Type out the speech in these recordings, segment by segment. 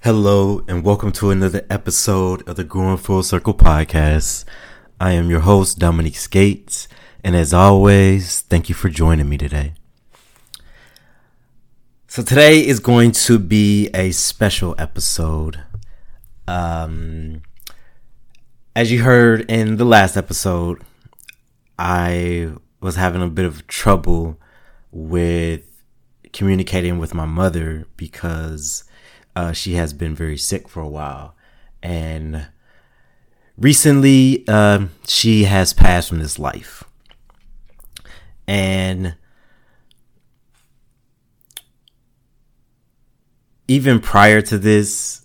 Hello, and welcome to another episode of the Growing Full Circle podcast. I am your host, Dominique Skates, and as always, thank you for joining me today. So, today is going to be a special episode. Um, as you heard in the last episode, I was having a bit of trouble with communicating with my mother because uh, she has been very sick for a while. And recently, uh, she has passed from this life. And even prior to this,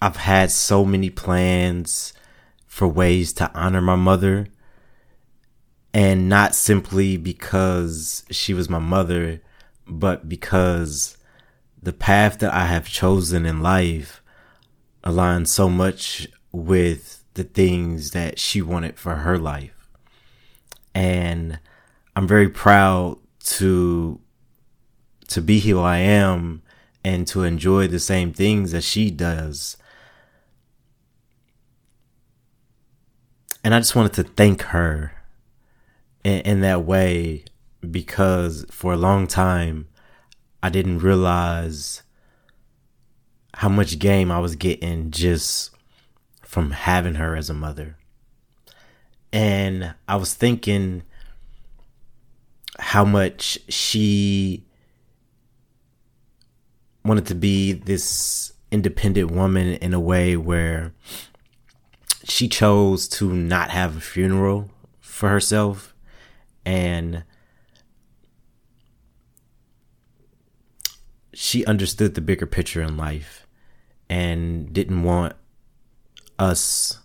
I've had so many plans for ways to honor my mother. And not simply because she was my mother, but because the path that I have chosen in life aligns so much with the things that she wanted for her life. And I'm very proud to to be who I am and to enjoy the same things that she does. And I just wanted to thank her in, in that way because for a long time I didn't realize how much game I was getting just from having her as a mother. And I was thinking how much she wanted to be this independent woman in a way where she chose to not have a funeral for herself and she understood the bigger picture in life and didn't want us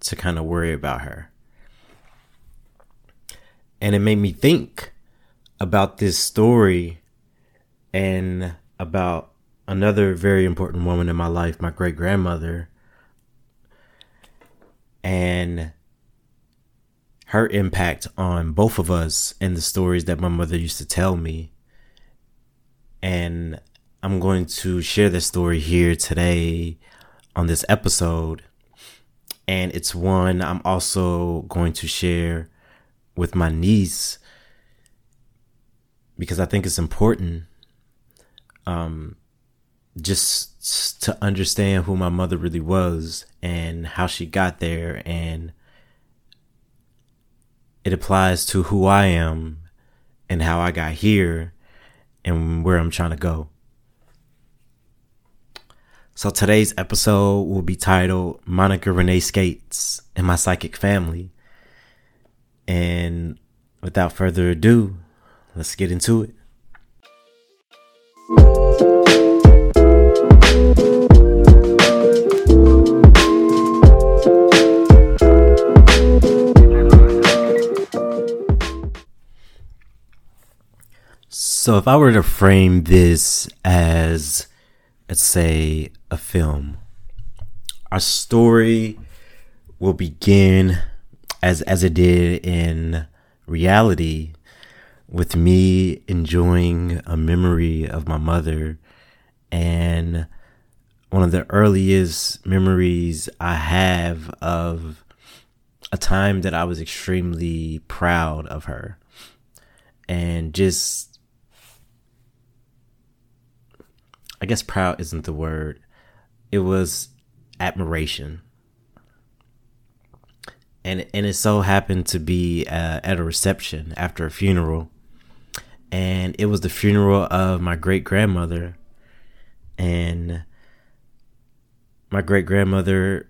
to kind of worry about her. And it made me think about this story and about another very important woman in my life, my great grandmother, and her impact on both of us and the stories that my mother used to tell me. And I'm going to share this story here today on this episode. And it's one I'm also going to share with my niece because I think it's important um, just to understand who my mother really was and how she got there. And it applies to who I am and how I got here and where I'm trying to go. So today's episode will be titled Monica Renee Skates and My Psychic Family. And without further ado, let's get into it. So if I were to frame this as let's say a film. Our story will begin as as it did in reality with me enjoying a memory of my mother and one of the earliest memories I have of a time that I was extremely proud of her and just I guess proud isn't the word. It was admiration. And and it so happened to be uh, at a reception after a funeral. And it was the funeral of my great grandmother. And my great grandmother,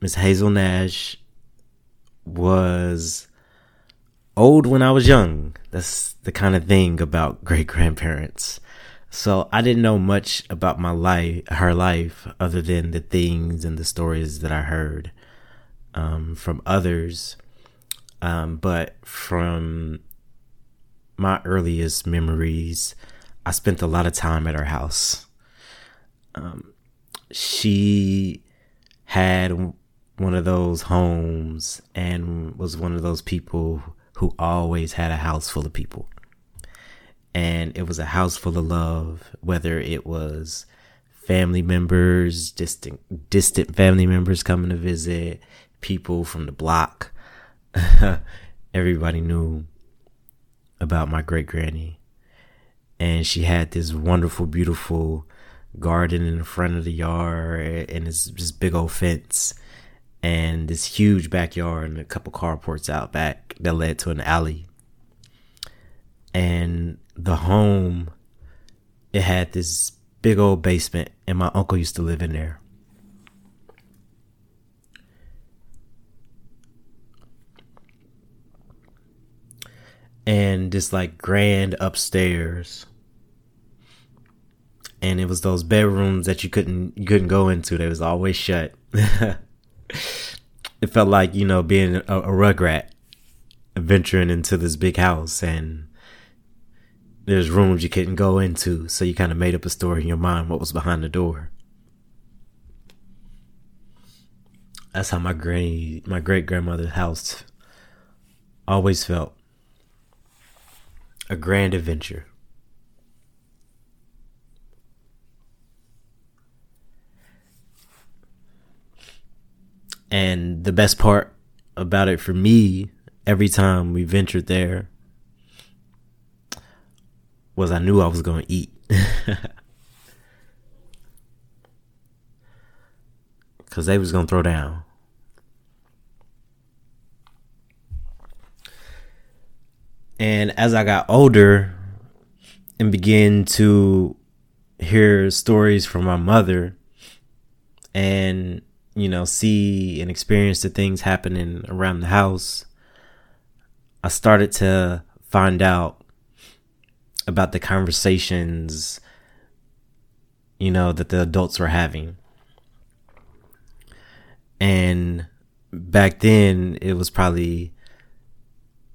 Miss Hazel Nash, was old when I was young. That's the kind of thing about great grandparents. So I didn't know much about my life, her life, other than the things and the stories that I heard um, from others Um, but from my earliest memories, I spent a lot of time at her house. Um, she had one of those homes and was one of those people who always had a house full of people. And it was a house full of love, whether it was family members, distant distant family members coming to visit, people from the block. Everybody knew about my great granny. And she had this wonderful, beautiful garden in the front of the yard and this just big old fence and this huge backyard and a couple carports out back that led to an alley. And the home, it had this big old basement, and my uncle used to live in there. And this like grand upstairs. And it was those bedrooms that you couldn't you couldn't go into. They was always shut. it felt like, you know, being a, a rugrat venturing into this big house and there's rooms you couldn't go into, so you kind of made up a story in your mind what was behind the door. That's how my granny, my great grandmother's house always felt. A grand adventure. And the best part about it for me, every time we ventured there, was I knew I was going to eat. Cuz they was going to throw down. And as I got older and began to hear stories from my mother and you know see and experience the things happening around the house I started to find out about the conversations you know that the adults were having. And back then it was probably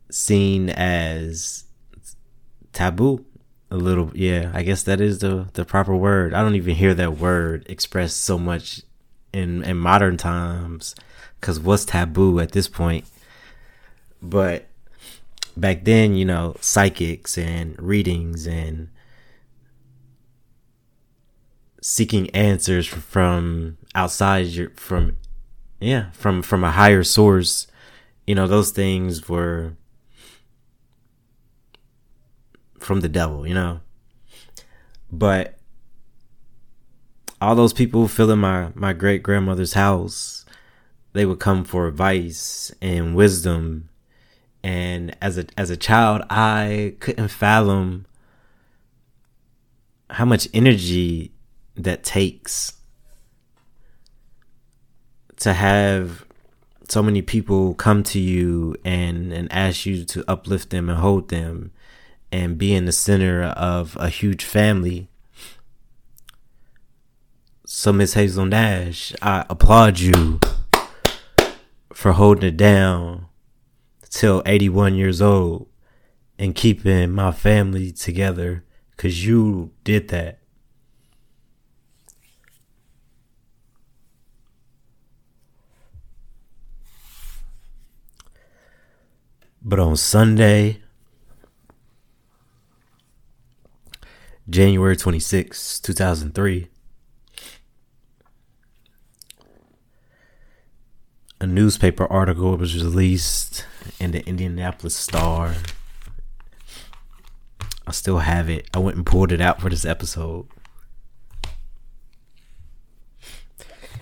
seen as taboo a little yeah i guess that is the the proper word. I don't even hear that word expressed so much in in modern times cuz what's taboo at this point? But back then, you know, psychics and readings and seeking answers from outside your from yeah, from from a higher source, you know, those things were from the devil, you know. But all those people filling my my great grandmother's house, they would come for advice and wisdom and as a as a child i couldn't fathom how much energy that takes to have so many people come to you and and ask you to uplift them and hold them and be in the center of a huge family so miss hazel nash i applaud you for holding it down till 81 years old and keeping my family together because you did that. But on Sunday, January 26, 2003, a newspaper article was released in the Indianapolis Star. I still have it. I went and pulled it out for this episode.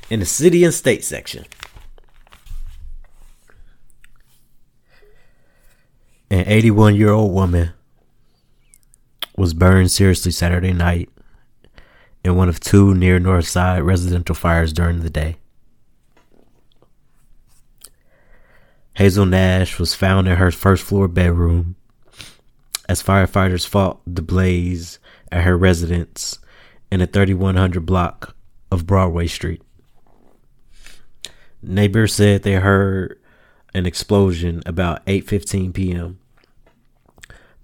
In the city and state section. An 81 year old woman was burned seriously Saturday night in one of two near North Side residential fires during the day. Hazel Nash was found in her first floor bedroom as firefighters fought the blaze at her residence in the 3100 block of Broadway Street. Neighbors said they heard an explosion about 8:15 p.m.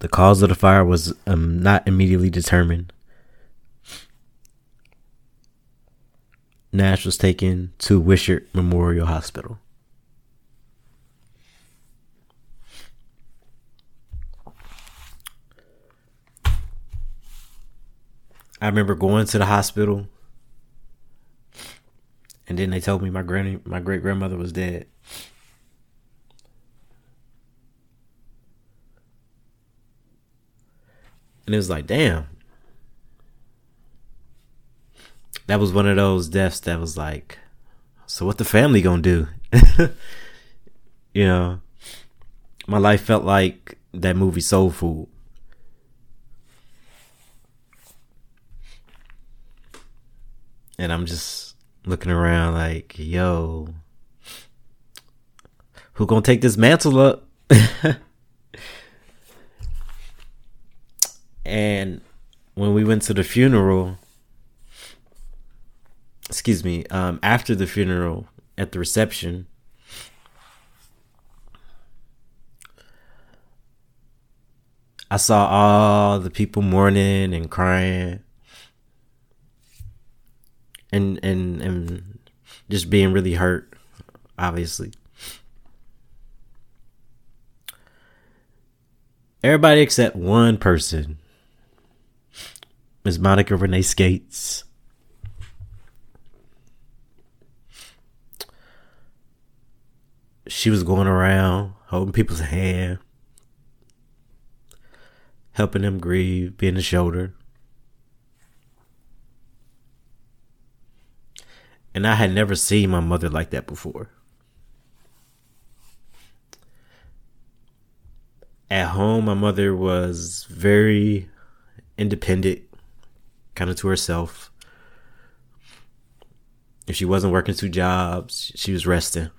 The cause of the fire was um, not immediately determined. Nash was taken to Wishard Memorial Hospital. I remember going to the hospital and then they told me my granny my great grandmother was dead. And it was like, damn. That was one of those deaths that was like, so what the family gonna do? you know, my life felt like that movie Soul Food. And I'm just looking around like, yo, who gonna take this mantle up? and when we went to the funeral, excuse me, um, after the funeral at the reception, I saw all the people mourning and crying. And and and just being really hurt obviously. Everybody except one person Miss Monica Renee Skates she was going around holding people's hand helping them grieve being a shoulder And I had never seen my mother like that before. At home, my mother was very independent, kind of to herself. If she wasn't working two jobs, she was resting.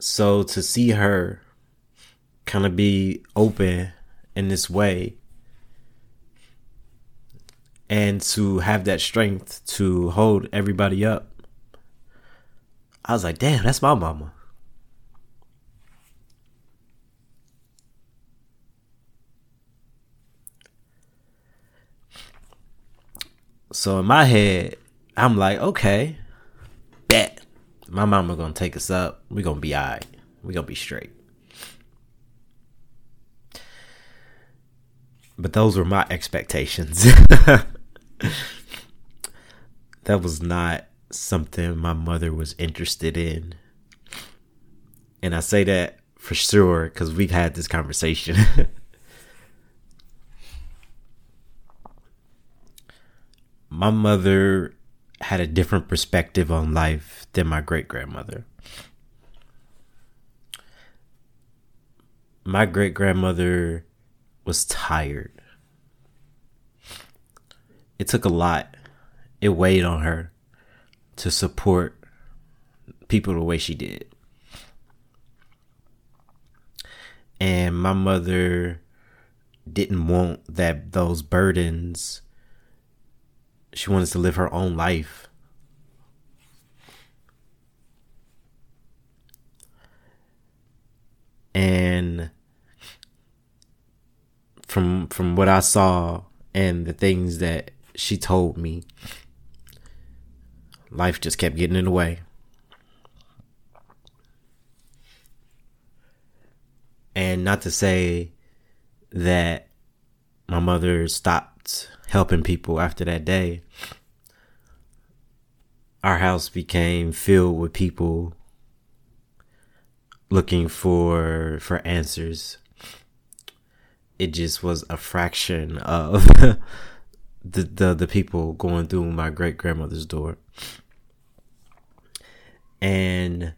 So to see her kind of be open in this way and to have that strength to hold everybody up. I was like, damn, that's my mama. So in my head, I'm like, okay, bet my mama gonna take us up. We gonna be alright. We gonna be straight. But those were my expectations. that was not something my mother was interested in. And I say that for sure because we've had this conversation. my mother had a different perspective on life than my great grandmother. My great grandmother was tired. It took a lot. It weighed on her to support people the way she did. And my mother didn't want that those burdens. She wanted to live her own life. And from from what I saw and the things that she told me, life just kept getting in the way. And not to say that my mother stopped helping people after that day. Our house became filled with people looking for for answers it just was a fraction of the, the the people going through my great grandmother's door. And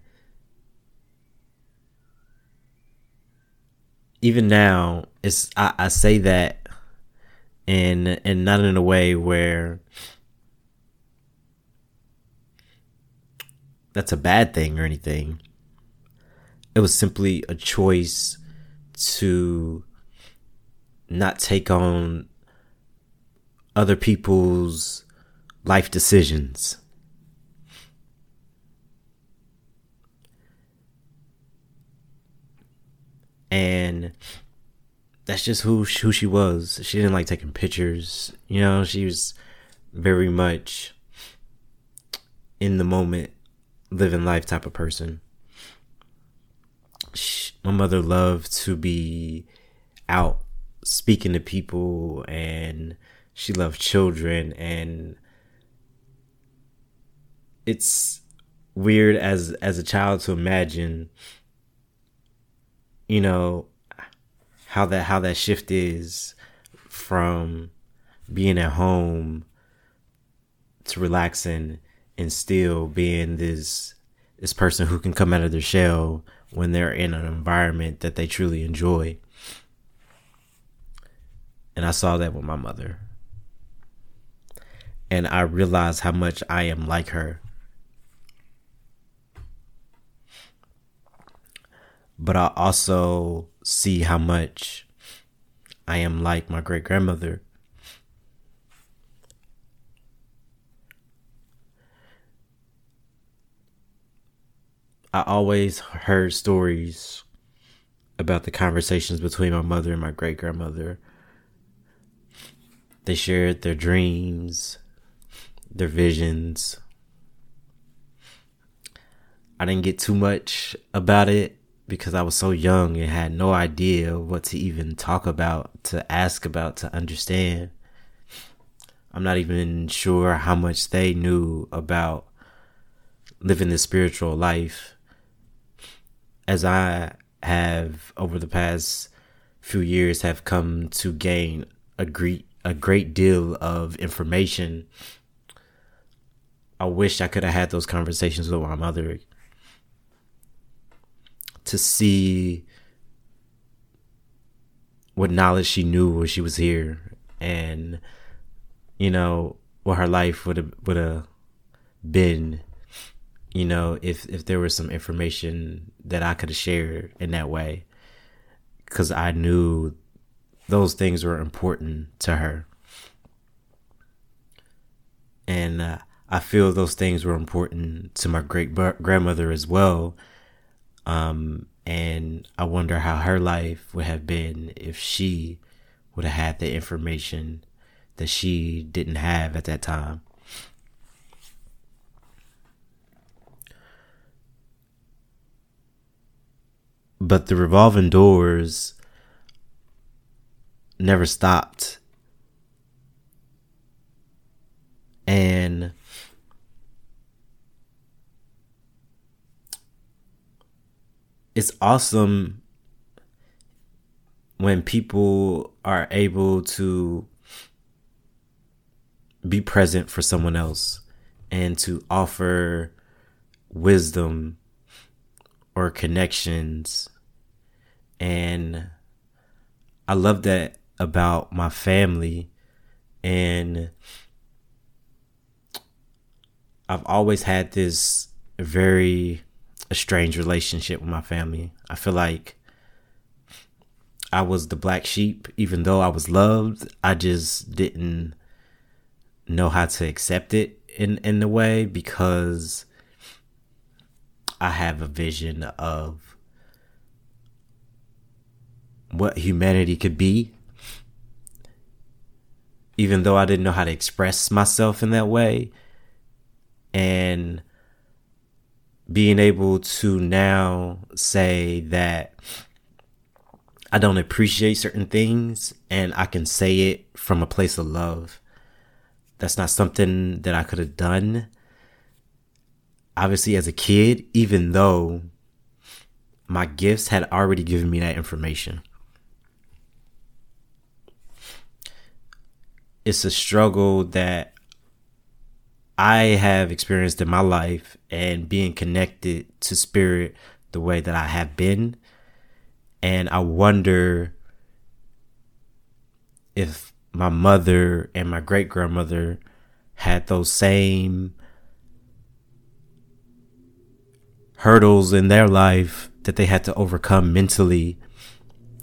even now, it's I, I say that and and not in a way where that's a bad thing or anything. It was simply a choice to not take on other people's life decisions. And that's just who who she was. She didn't like taking pictures. You know, she was very much in the moment, living life type of person. She, my mother loved to be out speaking to people and she loved children and it's weird as as a child to imagine you know how that how that shift is from being at home to relaxing and still being this this person who can come out of their shell when they're in an environment that they truly enjoy. And I saw that with my mother. And I realized how much I am like her. But I also see how much I am like my great grandmother. I always heard stories about the conversations between my mother and my great grandmother. They shared their dreams, their visions. I didn't get too much about it because I was so young and had no idea what to even talk about, to ask about, to understand. I'm not even sure how much they knew about living the spiritual life as I have over the past few years have come to gain a great a great deal of information. I wish I could have had those conversations with my mother to see what knowledge she knew when she was here and you know what her life would have would have been you know, if if there was some information that I could have shared in that way, because I knew those things were important to her, and uh, I feel those things were important to my great grandmother as well. Um, and I wonder how her life would have been if she would have had the information that she didn't have at that time. but the revolving doors never stopped. And it's awesome when people are able to be present for someone else and to offer wisdom or connections. And I love that about my family. And I've always had this very strange relationship with my family. I feel like I was the black sheep, even though I was loved. I just didn't know how to accept it in in the way because I have a vision of what humanity could be. Even though I didn't know how to express myself in that way. And being able to now say that I don't appreciate certain things and I can say it from a place of love. That's not something that I could have done obviously as a kid, even though my gifts had already given me that information. It's a struggle that I have experienced in my life and being connected to spirit the way that I have been. And I wonder if my mother and my great grandmother had those same hurdles in their life that they had to overcome mentally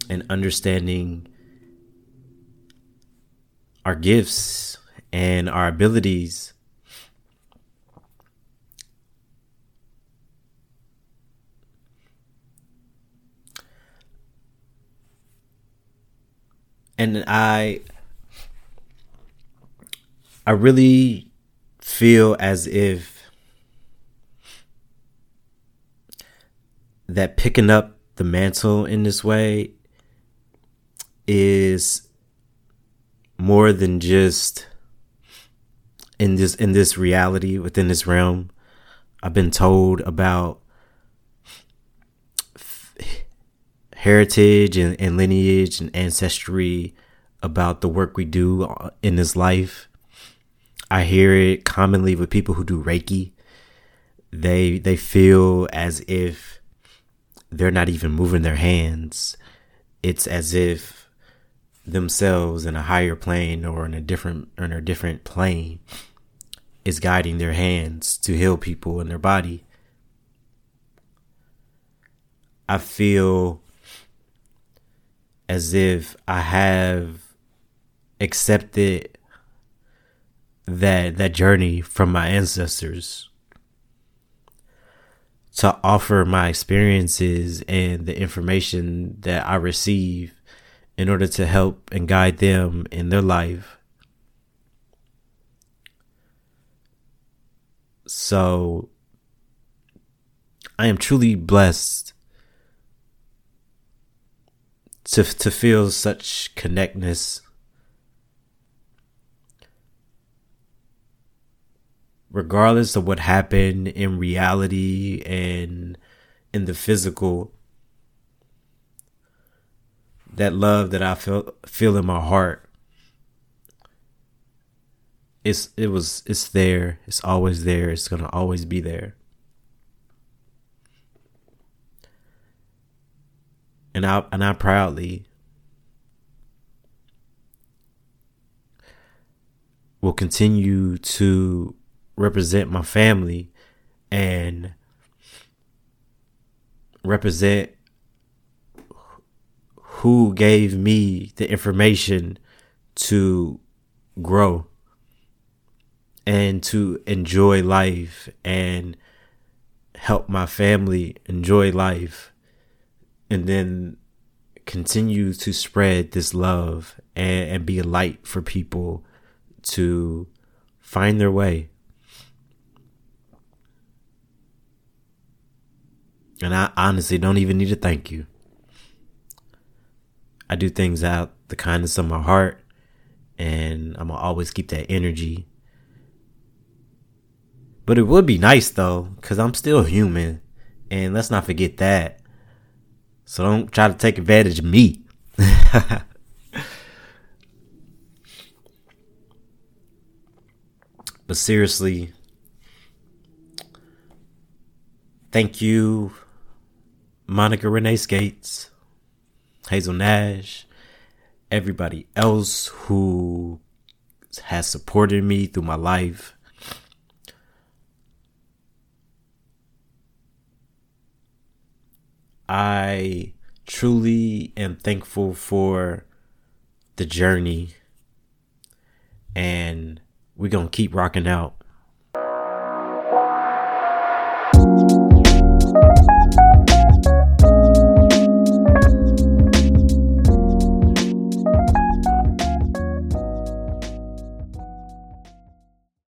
and understanding our gifts and our abilities and I I really feel as if that picking up the mantle in this way is more than just in this in this reality within this realm. I've been told about heritage and, and lineage and ancestry about the work we do uh, in this life. I hear it commonly with people who do reiki. They they feel as if they're not even moving their hands. It's as if themselves in a higher plane or in a different in a different plane is guiding their hands to heal people in their body. I feel as if I have accepted that that journey from my ancestors to offer my experiences and the information that I receive in order to help and guide them in their life. So I am truly blessed to to feel such connectness. Regardless of what happened in reality and in the physical that love that I feel feel in my heart it's it was it's there. It's always there. It's going to always be there and I and I proudly will continue to represent my family and represent who gave me the information to grow and to enjoy life and help my family enjoy life and then continue to spread this love and, and be a light for people to find their way. And I honestly don't even need to thank you. I do things out the kindness of my heart, and I'm gonna always keep that energy. But it would be nice though, because I'm still human, and let's not forget that. So don't try to take advantage of me. but seriously, thank you, Monica Renee Skates. Hazel Nash, everybody else who has supported me through my life. I truly am thankful for the journey and we're going to keep rocking out.